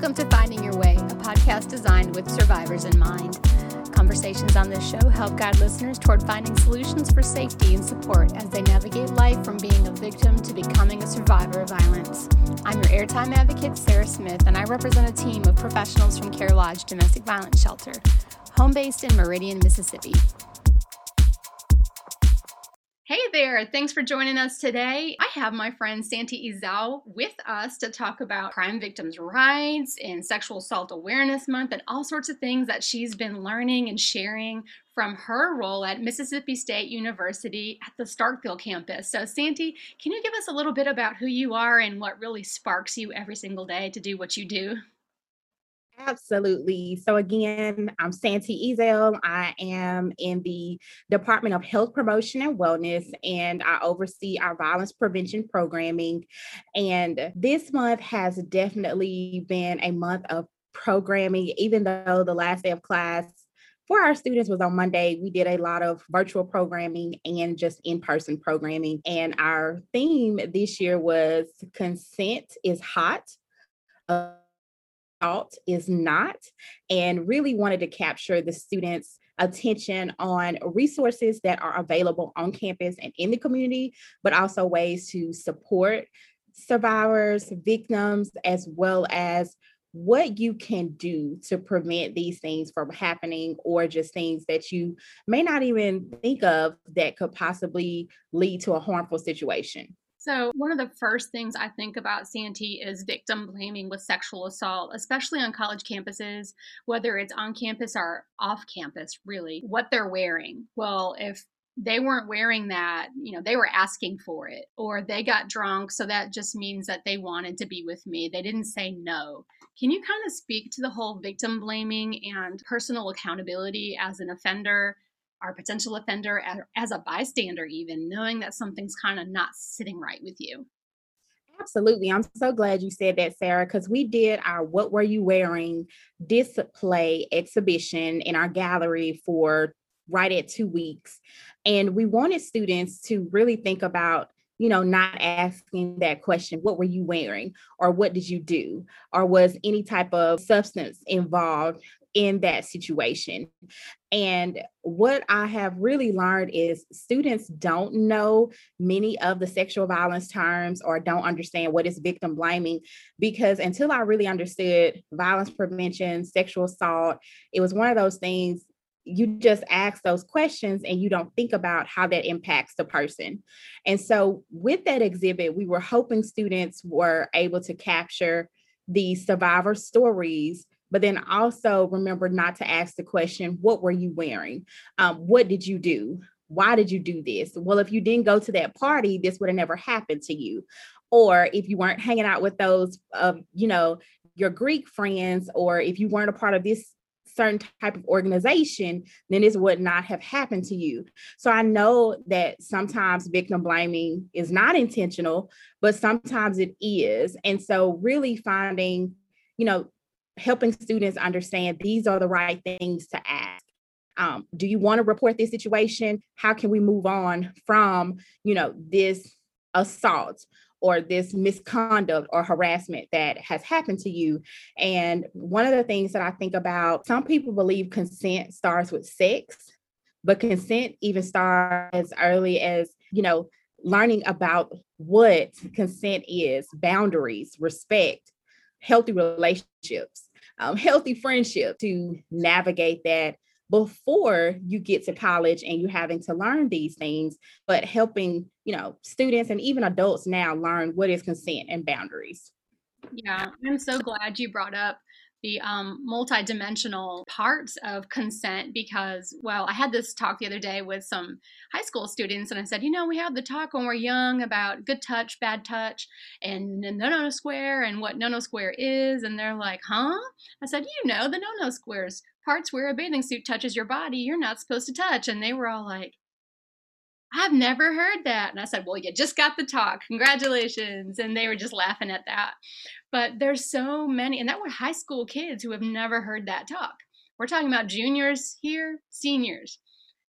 Welcome to Finding Your Way, a podcast designed with survivors in mind. Conversations on this show help guide listeners toward finding solutions for safety and support as they navigate life from being a victim to becoming a survivor of violence. I'm your airtime advocate, Sarah Smith, and I represent a team of professionals from Care Lodge Domestic Violence Shelter, home based in Meridian, Mississippi. There, thanks for joining us today. I have my friend Santi Ezell with us to talk about crime victims' rights and Sexual Assault Awareness Month and all sorts of things that she's been learning and sharing from her role at Mississippi State University at the Starkville campus. So, Santi, can you give us a little bit about who you are and what really sparks you every single day to do what you do? Absolutely. So again, I'm Santi Ezell. I am in the Department of Health Promotion and Wellness, and I oversee our violence prevention programming. And this month has definitely been a month of programming, even though the last day of class for our students was on Monday. We did a lot of virtual programming and just in person programming. And our theme this year was consent is hot. Thought is not, and really wanted to capture the students' attention on resources that are available on campus and in the community, but also ways to support survivors, victims, as well as what you can do to prevent these things from happening or just things that you may not even think of that could possibly lead to a harmful situation. So, one of the first things I think about Santi is victim blaming with sexual assault, especially on college campuses, whether it's on campus or off campus, really, what they're wearing. Well, if they weren't wearing that, you know, they were asking for it, or they got drunk. So that just means that they wanted to be with me. They didn't say no. Can you kind of speak to the whole victim blaming and personal accountability as an offender our potential offender as a bystander, even knowing that something's kind of not sitting right with you. Absolutely. I'm so glad you said that, Sarah, because we did our What Were You Wearing display exhibition in our gallery for right at two weeks. And we wanted students to really think about you know, not asking that question, what were you wearing? Or what did you do? Or was any type of substance involved in that situation. And what I have really learned is students don't know many of the sexual violence terms or don't understand what is victim blaming because until I really understood violence prevention, sexual assault, it was one of those things you just ask those questions and you don't think about how that impacts the person. And so, with that exhibit, we were hoping students were able to capture the survivor stories but then also remember not to ask the question what were you wearing? Um, what did you do? Why did you do this? Well if you didn't go to that party this would have never happened to you. Or if you weren't hanging out with those uh, you know your greek friends or if you weren't a part of this certain type of organization then this would not have happened to you so i know that sometimes victim blaming is not intentional but sometimes it is and so really finding you know helping students understand these are the right things to ask. Um, do you want to report this situation? How can we move on from, you know, this assault or this misconduct or harassment that has happened to you. And one of the things that I think about, some people believe consent starts with sex, but consent even starts as early as, you know, learning about what consent is, boundaries, respect, healthy relationships um, healthy friendship to navigate that before you get to college and you're having to learn these things but helping you know students and even adults now learn what is consent and boundaries yeah i'm so glad you brought up the um, multidimensional parts of consent because, well, I had this talk the other day with some high school students, and I said, you know, we have the talk when we're young about good touch, bad touch, and the no no square and what no no square is. And they're like, huh? I said, you know, the no no squares, parts where a bathing suit touches your body, you're not supposed to touch. And they were all like, I've never heard that. And I said, Well, you just got the talk. Congratulations. And they were just laughing at that. But there's so many, and that were high school kids who have never heard that talk. We're talking about juniors here, seniors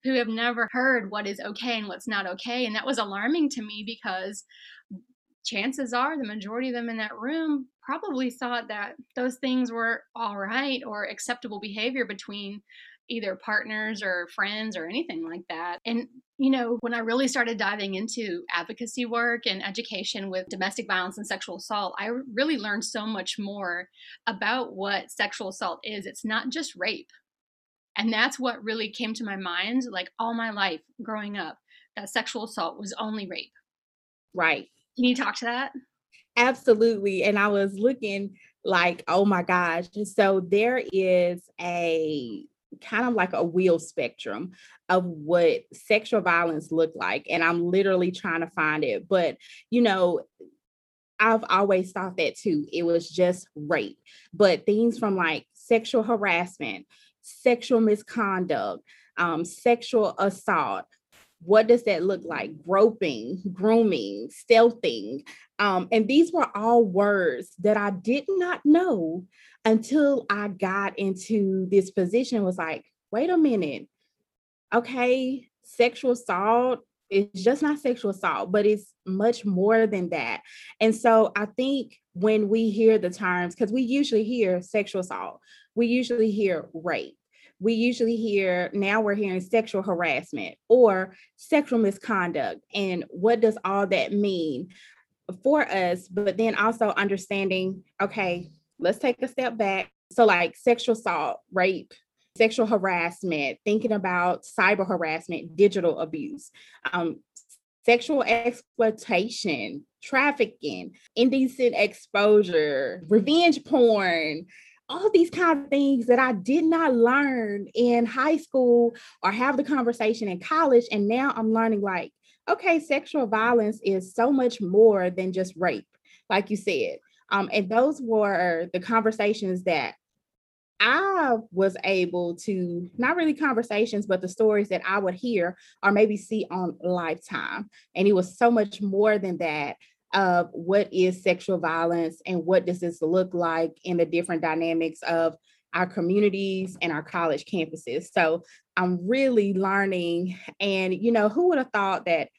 who have never heard what is okay and what's not okay. And that was alarming to me because chances are the majority of them in that room probably thought that those things were all right or acceptable behavior between either partners or friends or anything like that. And, you know, when I really started diving into advocacy work and education with domestic violence and sexual assault, I really learned so much more about what sexual assault is. It's not just rape. And that's what really came to my mind like all my life growing up that sexual assault was only rape. Right. Can you talk to that? Absolutely. And I was looking like, oh my gosh. So there is a kind of like a wheel spectrum of what sexual violence looked like and i'm literally trying to find it but you know i've always thought that too it was just rape but things from like sexual harassment sexual misconduct um, sexual assault what does that look like groping grooming stealthing um, and these were all words that i did not know until I got into this position was like, wait a minute. Okay, sexual assault is just not sexual assault, but it's much more than that. And so I think when we hear the terms, because we usually hear sexual assault, we usually hear rape. We usually hear now we're hearing sexual harassment or sexual misconduct. And what does all that mean for us? But then also understanding, okay, let's take a step back. So, like sexual assault, rape, sexual harassment, thinking about cyber harassment, digital abuse, um, sexual exploitation, trafficking, indecent exposure, revenge porn, all these kind of things that I did not learn in high school or have the conversation in college. And now I'm learning like, okay, sexual violence is so much more than just rape, like you said. Um, and those were the conversations that I was able to not really conversations, but the stories that I would hear or maybe see on Lifetime. And it was so much more than that of what is sexual violence and what does this look like in the different dynamics of our communities and our college campuses. So I'm really learning. And, you know, who would have thought that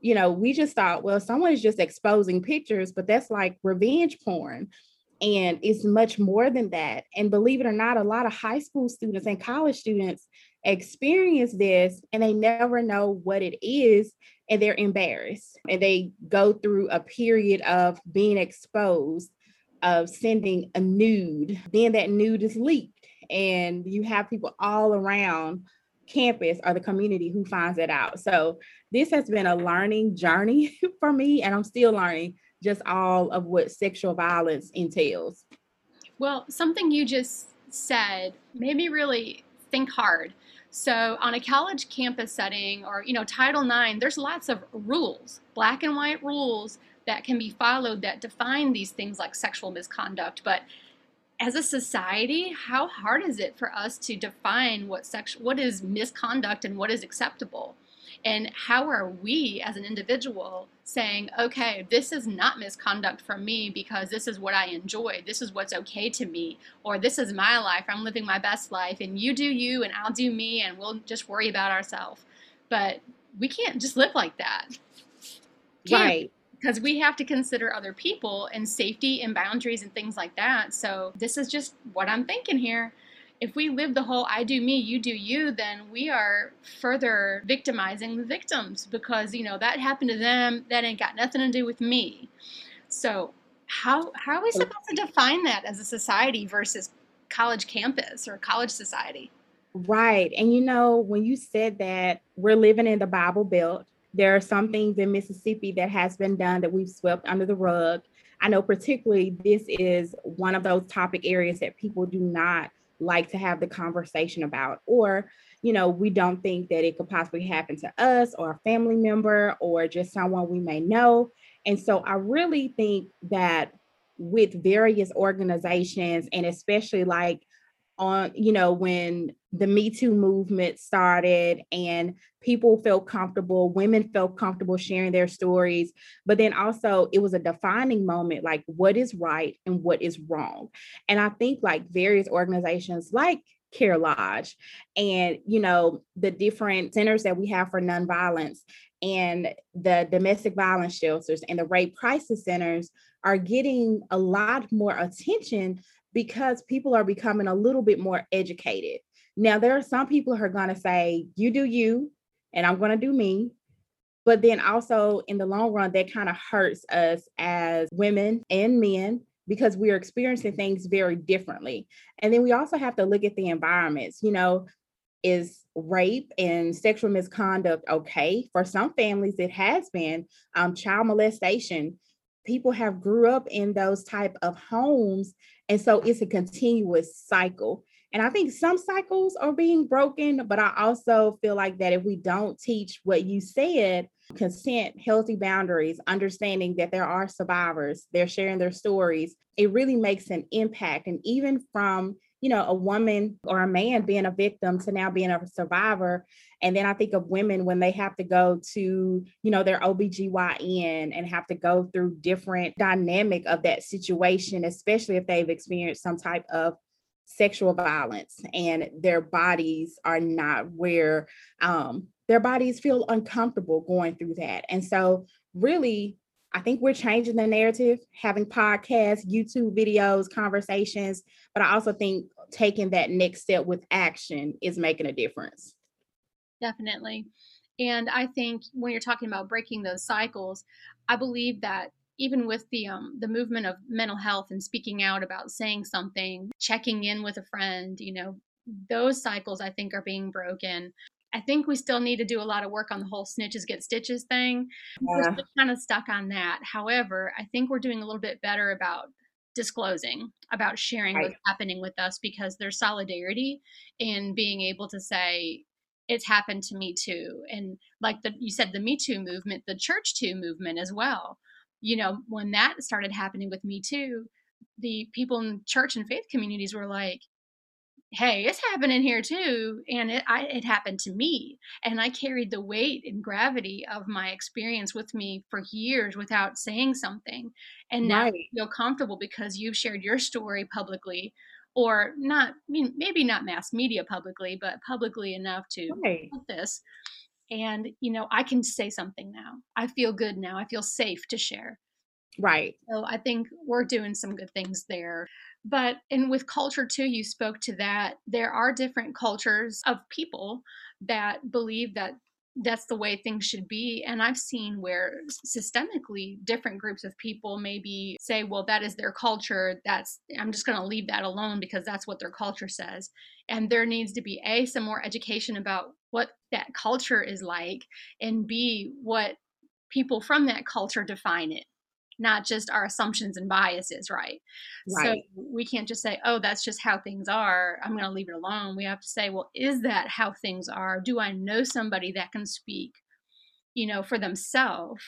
you know, we just thought, well, someone is just exposing pictures, but that's like revenge porn. And it's much more than that. And believe it or not, a lot of high school students and college students experience this and they never know what it is and they're embarrassed. And they go through a period of being exposed, of sending a nude. Then that nude is leaked. And you have people all around campus or the community who finds it out. So this has been a learning journey for me, and I'm still learning just all of what sexual violence entails. Well, something you just said made me really think hard. So, on a college campus setting or, you know, Title IX, there's lots of rules, black and white rules that can be followed that define these things like sexual misconduct. But as a society, how hard is it for us to define what sex, what is misconduct and what is acceptable? And how are we as an individual saying, okay, this is not misconduct from me because this is what I enjoy, this is what's okay to me, or this is my life, I'm living my best life, and you do you and I'll do me, and we'll just worry about ourselves. But we can't just live like that. Can't. Right because we have to consider other people and safety and boundaries and things like that. So this is just what I'm thinking here. If we live the whole I do me, you do you, then we are further victimizing the victims because, you know, that happened to them. That ain't got nothing to do with me. So how how are we supposed to define that as a society versus college campus or college society? Right. And you know, when you said that we're living in the Bible Belt, there are some things in Mississippi that has been done that we've swept under the rug. I know particularly this is one of those topic areas that people do not like to have the conversation about or you know we don't think that it could possibly happen to us or a family member or just someone we may know. And so i really think that with various organizations and especially like on you know when the me too movement started and people felt comfortable women felt comfortable sharing their stories but then also it was a defining moment like what is right and what is wrong and i think like various organizations like care lodge and you know the different centers that we have for nonviolence and the domestic violence shelters and the rape crisis centers are getting a lot more attention because people are becoming a little bit more educated. Now, there are some people who are going to say, you do you, and I'm going to do me. But then also in the long run, that kind of hurts us as women and men because we are experiencing things very differently. And then we also have to look at the environments. You know, is rape and sexual misconduct okay? For some families, it has been um, child molestation. People have grew up in those type of homes, and so it's a continuous cycle. And I think some cycles are being broken, but I also feel like that if we don't teach what you said, consent, healthy boundaries, understanding that there are survivors, they're sharing their stories, it really makes an impact. And even from you know, a woman or a man being a victim to now being a survivor. And then I think of women when they have to go to, you know, their OBGYN and have to go through different dynamic of that situation, especially if they've experienced some type of sexual violence and their bodies are not where um, their bodies feel uncomfortable going through that. And so, really, I think we're changing the narrative, having podcasts, YouTube videos, conversations, but I also think taking that next step with action is making a difference. Definitely. And I think when you're talking about breaking those cycles, I believe that even with the um, the movement of mental health and speaking out about saying something, checking in with a friend, you know, those cycles I think are being broken. I think we still need to do a lot of work on the whole snitches get stitches thing. Yeah. We're kind of stuck on that. However, I think we're doing a little bit better about disclosing, about sharing right. what's happening with us because there's solidarity in being able to say, it's happened to me too. And like the, you said, the Me Too movement, the Church Too movement as well you know, when that started happening with me too, the people in church and faith communities were like, hey it's happening here too and it, I, it happened to me and i carried the weight and gravity of my experience with me for years without saying something and now right. I feel comfortable because you've shared your story publicly or not I mean, maybe not mass media publicly but publicly enough to right. this and you know i can say something now. I feel good now. I feel safe to share. Right. So i think we're doing some good things there. But and with culture too you spoke to that there are different cultures of people that believe that that's the way things should be. And I've seen where systemically different groups of people maybe say, well, that is their culture. That's, I'm just going to leave that alone because that's what their culture says. And there needs to be A, some more education about what that culture is like, and B, what people from that culture define it not just our assumptions and biases, right? right? So we can't just say, oh, that's just how things are. I'm going to leave it alone. We have to say, well, is that how things are? Do I know somebody that can speak, you know, for themselves?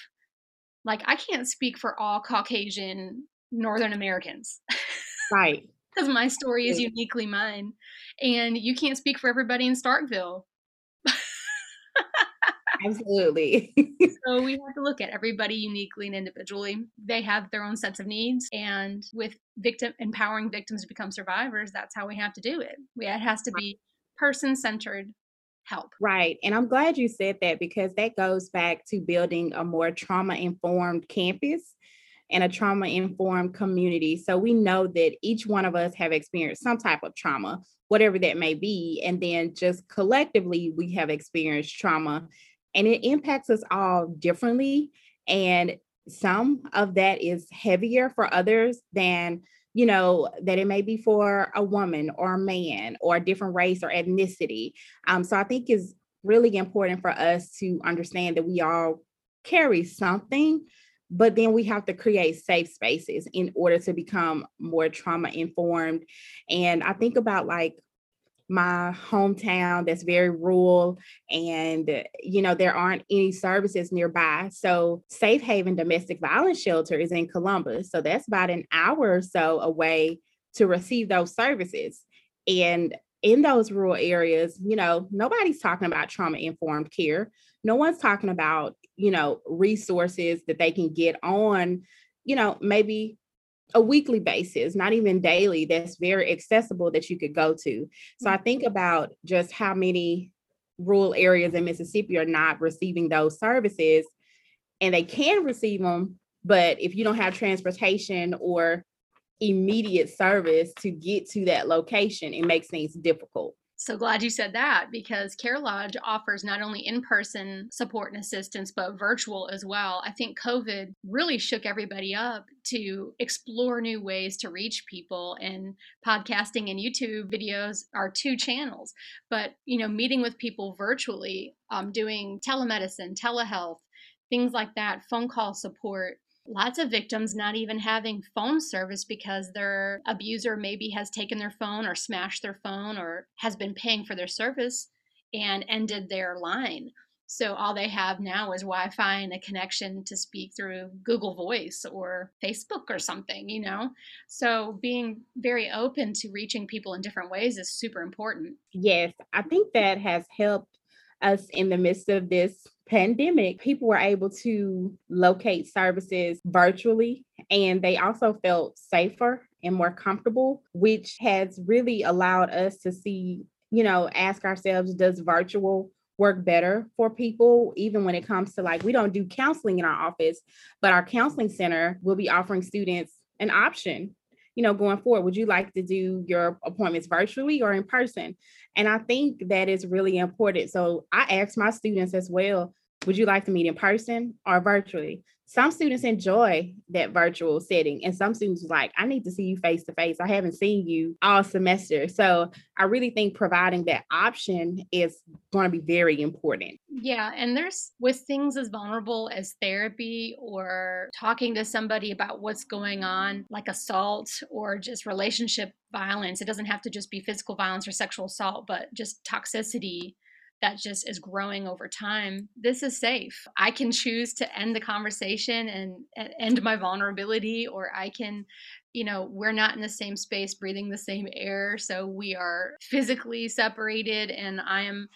Like, I can't speak for all Caucasian Northern Americans. Right. Because my story is uniquely mine. And you can't speak for everybody in Starkville. Absolutely. so we have to look at everybody uniquely and individually. They have their own sets of needs. And with victim empowering victims to become survivors, that's how we have to do it. We, it has to be person centered help. Right. And I'm glad you said that because that goes back to building a more trauma informed campus and a trauma informed community. So we know that each one of us have experienced some type of trauma, whatever that may be. And then just collectively, we have experienced trauma and it impacts us all differently. And some of that is heavier for others than you know that it may be for a woman or a man or a different race or ethnicity um, so i think it's really important for us to understand that we all carry something but then we have to create safe spaces in order to become more trauma informed and i think about like my hometown that's very rural and you know there aren't any services nearby. So safe haven domestic violence shelter is in columbus so that's about an hour or so away to receive those services. And in those rural areas you know nobody's talking about trauma informed care. No one's talking about you know resources that they can get on you know maybe a weekly basis, not even daily, that's very accessible that you could go to. So I think mm-hmm. about just how many rural areas in Mississippi are not receiving those services and they can receive them. But if you don't have transportation or immediate service to get to that location, it makes things difficult. So glad you said that because Care Lodge offers not only in person support and assistance, but virtual as well. I think COVID really shook everybody up to explore new ways to reach people, and podcasting and YouTube videos are two channels. But, you know, meeting with people virtually, um, doing telemedicine, telehealth, things like that, phone call support lots of victims not even having phone service because their abuser maybe has taken their phone or smashed their phone or has been paying for their service and ended their line. So all they have now is Wi Fi and a connection to speak through Google Voice or Facebook or something, you know? So being very open to reaching people in different ways is super important. Yes, I think that has helped us in the midst of this pandemic, people were able to locate services virtually and they also felt safer and more comfortable, which has really allowed us to see, you know, ask ourselves, does virtual work better for people, even when it comes to like, we don't do counseling in our office, but our counseling center will be offering students an option you know, going forward? Would you like to do your appointments virtually or in person? And I think that is really important. So I ask my students as well, would you like to meet in person or virtually? Some students enjoy that virtual setting, and some students like, I need to see you face to face. I haven't seen you all semester. So I really think providing that option is going to be very important. Yeah. And there's with things as vulnerable as therapy or talking to somebody about what's going on, like assault or just relationship violence. It doesn't have to just be physical violence or sexual assault, but just toxicity that just is growing over time, this is safe. I can choose to end the conversation and, and end my vulnerability, or I can, you know, we're not in the same space breathing the same air. So we are physically separated, and I am.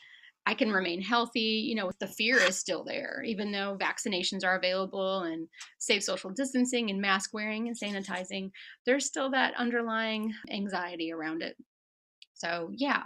I can remain healthy, you know, the fear is still there, even though vaccinations are available and safe social distancing and mask wearing and sanitizing, there's still that underlying anxiety around it. So, yeah,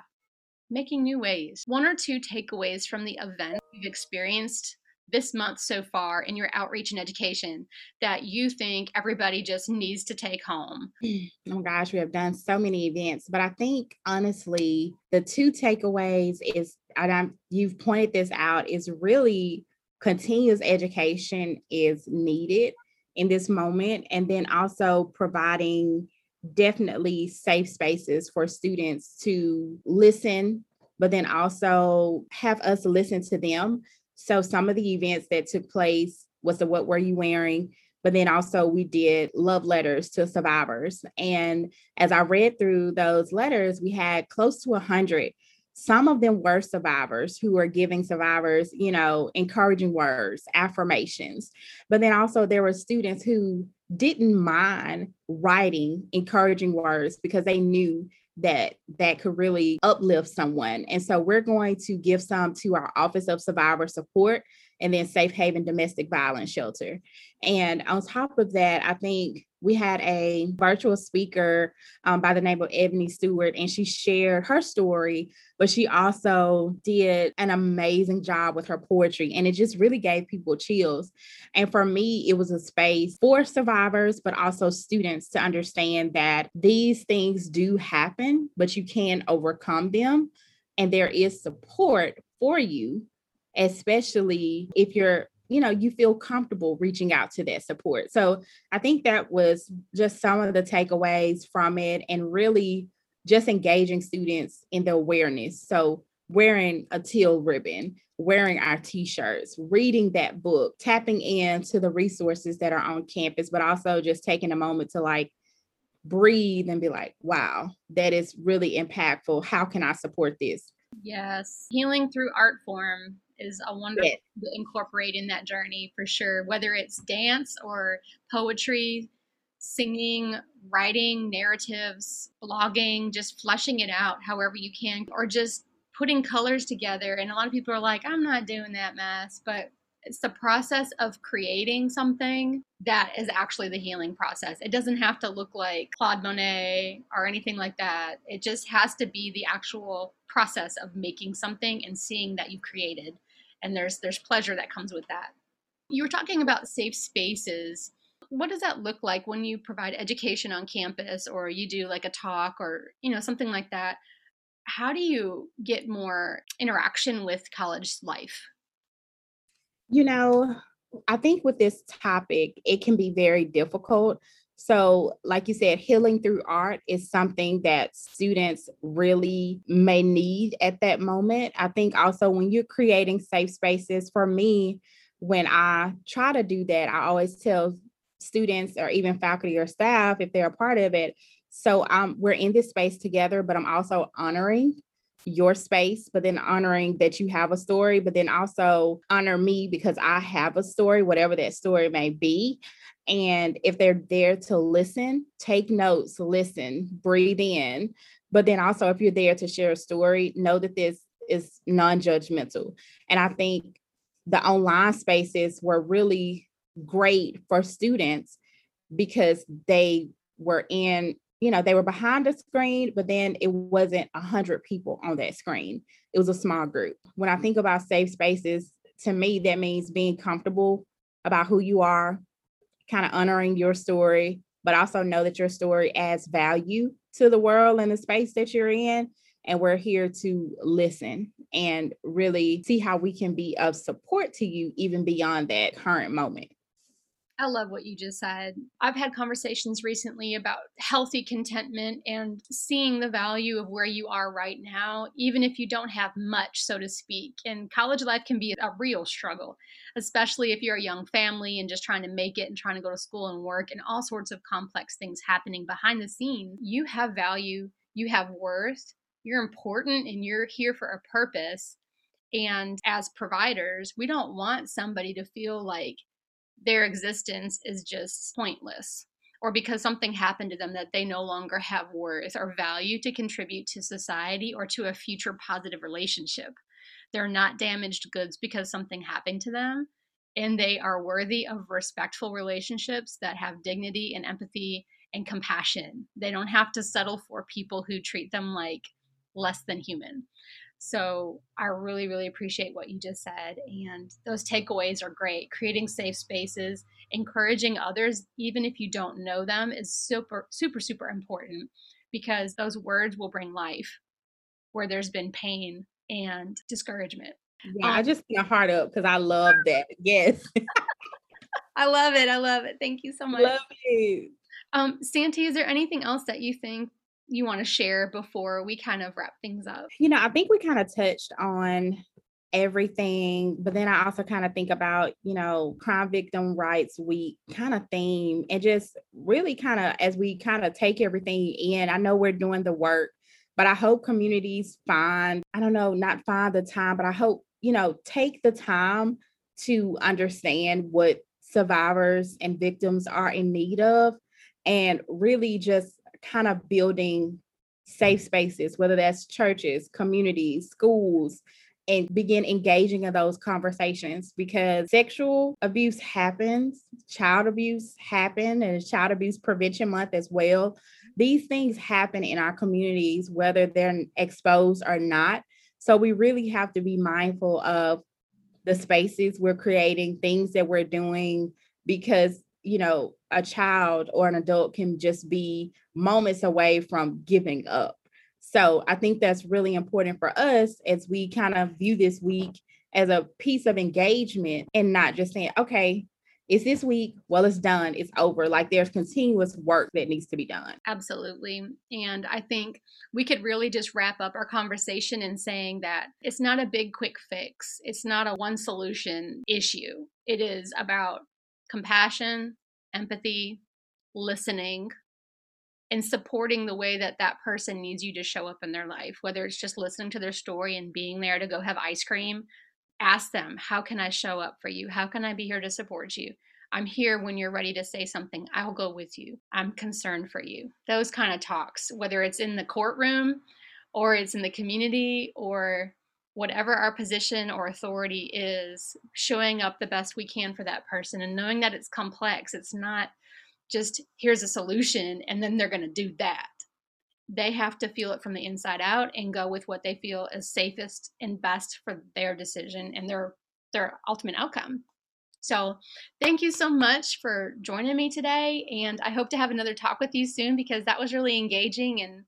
making new ways. One or two takeaways from the event you've experienced this month so far in your outreach and education that you think everybody just needs to take home? Mm, oh gosh, we have done so many events, but I think honestly, the two takeaways is, and I'm, you've pointed this out, is really continuous education is needed in this moment, and then also providing definitely safe spaces for students to listen, but then also have us listen to them. So some of the events that took place was the What Were You Wearing? But then also we did love letters to survivors. And as I read through those letters, we had close to a hundred some of them were survivors who were giving survivors, you know, encouraging words, affirmations. But then also there were students who didn't mind writing encouraging words because they knew that that could really uplift someone. And so we're going to give some to our Office of Survivor Support and then Safe Haven Domestic Violence Shelter. And on top of that, I think we had a virtual speaker um, by the name of Ebony Stewart, and she shared her story, but she also did an amazing job with her poetry. And it just really gave people chills. And for me, it was a space for survivors, but also students to understand that these things do happen, but you can overcome them. And there is support for you especially if you're you know you feel comfortable reaching out to that support. So i think that was just some of the takeaways from it and really just engaging students in the awareness. So wearing a teal ribbon wearing our t-shirts reading that book tapping into the resources that are on campus but also just taking a moment to like breathe and be like wow that is really impactful. How can i support this? Yes. Healing through art form is a wonderful yeah. to incorporate in that journey for sure. Whether it's dance or poetry, singing, writing, narratives, blogging, just fleshing it out however you can, or just putting colors together. And a lot of people are like, I'm not doing that, Mass, but it's the process of creating something that is actually the healing process. It doesn't have to look like Claude Monet or anything like that. It just has to be the actual process of making something and seeing that you created. And there's there's pleasure that comes with that. You were talking about safe spaces. What does that look like when you provide education on campus or you do like a talk or, you know, something like that? How do you get more interaction with college life? You know, I think with this topic, it can be very difficult. So, like you said, healing through art is something that students really may need at that moment. I think also when you're creating safe spaces, for me, when I try to do that, I always tell students or even faculty or staff, if they're a part of it, so um, we're in this space together, but I'm also honoring your space, but then honoring that you have a story, but then also honor me because I have a story, whatever that story may be. And if they're there to listen, take notes, listen, breathe in. But then also, if you're there to share a story, know that this is non judgmental. And I think the online spaces were really great for students because they were in you know, they were behind a screen, but then it wasn't a hundred people on that screen. It was a small group. When I think about safe spaces, to me, that means being comfortable about who you are, kind of honoring your story, but also know that your story adds value to the world and the space that you're in. And we're here to listen and really see how we can be of support to you, even beyond that current moment. I love what you just said. I've had conversations recently about healthy contentment and seeing the value of where you are right now, even if you don't have much, so to speak. And college life can be a real struggle, especially if you're a young family and just trying to make it and trying to go to school and work and all sorts of complex things happening behind the scenes. You have value, you have worth, you're important, and you're here for a purpose. And as providers, we don't want somebody to feel like their existence is just pointless or because something happened to them that they no longer have worth or value to contribute to society or to a future positive relationship. They're not damaged goods because something happened to them, and they are worthy of respectful relationships that have dignity and empathy and compassion. They don't have to settle for people who treat them like less than human. So I really, really appreciate what you just said. And those takeaways are great. Creating safe spaces, encouraging others, even if you don't know them, is super, super, super important because those words will bring life where there's been pain and discouragement. Yeah, um, I just my heart up because I love that. Yes. I love it. I love it. Thank you so much. Love you. Um, Santi, is there anything else that you think you want to share before we kind of wrap things up? You know, I think we kind of touched on everything, but then I also kind of think about, you know, crime victim rights week kind of theme and just really kind of as we kind of take everything in. I know we're doing the work, but I hope communities find, I don't know, not find the time, but I hope, you know, take the time to understand what survivors and victims are in need of and really just kind of building safe spaces, whether that's churches, communities, schools, and begin engaging in those conversations because sexual abuse happens, child abuse happen, and child abuse prevention month as well. These things happen in our communities, whether they're exposed or not. So we really have to be mindful of the spaces we're creating, things that we're doing, because you know, a child or an adult can just be moments away from giving up. So I think that's really important for us as we kind of view this week as a piece of engagement and not just saying, okay, it's this week, well, it's done, it's over. Like there's continuous work that needs to be done. Absolutely. And I think we could really just wrap up our conversation in saying that it's not a big quick fix, it's not a one solution issue. It is about compassion, empathy, listening, and supporting the way that that person needs you to show up in their life, whether it's just listening to their story and being there to go have ice cream. Ask them, How can I show up for you? How can I be here to support you? I'm here when you're ready to say something. I'll go with you. I'm concerned for you. Those kind of talks, whether it's in the courtroom or it's in the community or whatever our position or authority is, showing up the best we can for that person and knowing that it's complex. It's not just here's a solution and then they're going to do that. They have to feel it from the inside out and go with what they feel is safest and best for their decision and their their ultimate outcome. So, thank you so much for joining me today and I hope to have another talk with you soon because that was really engaging and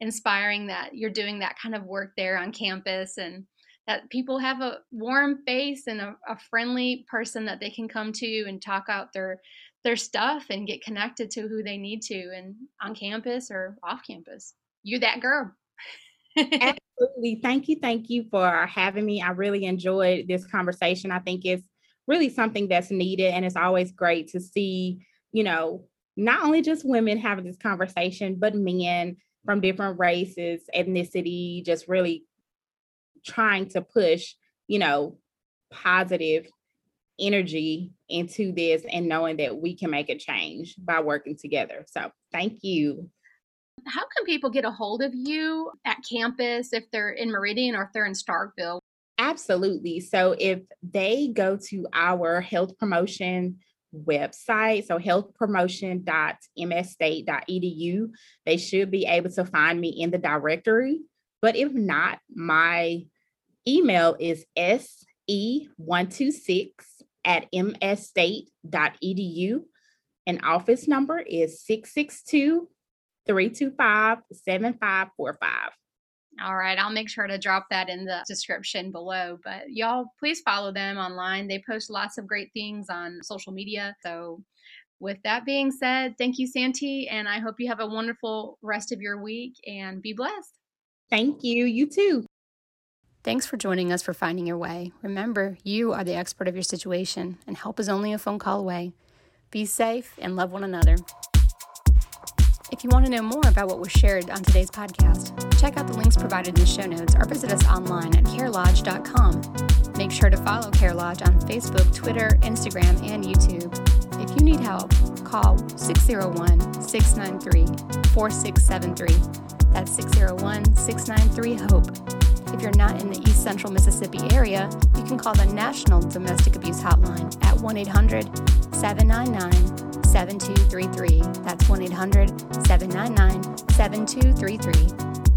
inspiring that you're doing that kind of work there on campus and that people have a warm face and a, a friendly person that they can come to and talk out their their stuff and get connected to who they need to and on campus or off campus. You're that girl. Absolutely. Thank you. Thank you for having me. I really enjoyed this conversation. I think it's really something that's needed. And it's always great to see, you know, not only just women having this conversation, but men from different races, ethnicity, just really trying to push, you know, positive energy into this and knowing that we can make a change by working together. So, thank you. How can people get a hold of you at campus if they're in Meridian or if they're in Starkville? Absolutely. So, if they go to our health promotion website, so healthpromotion.msstate.edu, they should be able to find me in the directory. But if not, my email is se126 at msstate.edu. And office number is 662 325 7545. All right, I'll make sure to drop that in the description below. But y'all, please follow them online. They post lots of great things on social media. So, with that being said, thank you, Santi, and I hope you have a wonderful rest of your week and be blessed. Thank you. You too. Thanks for joining us for Finding Your Way. Remember, you are the expert of your situation, and help is only a phone call away. Be safe and love one another. If you want to know more about what was shared on today's podcast, check out the links provided in the show notes or visit us online at carelodge.com. Make sure to follow Care Lodge on Facebook, Twitter, Instagram, and YouTube. If you need help, call 601 693 4673. That's 601 693 HOPE. If you're not in the East Central Mississippi area, you can call the National Domestic Abuse Hotline at 1 800 799 7233. That's 1 800 799 7233.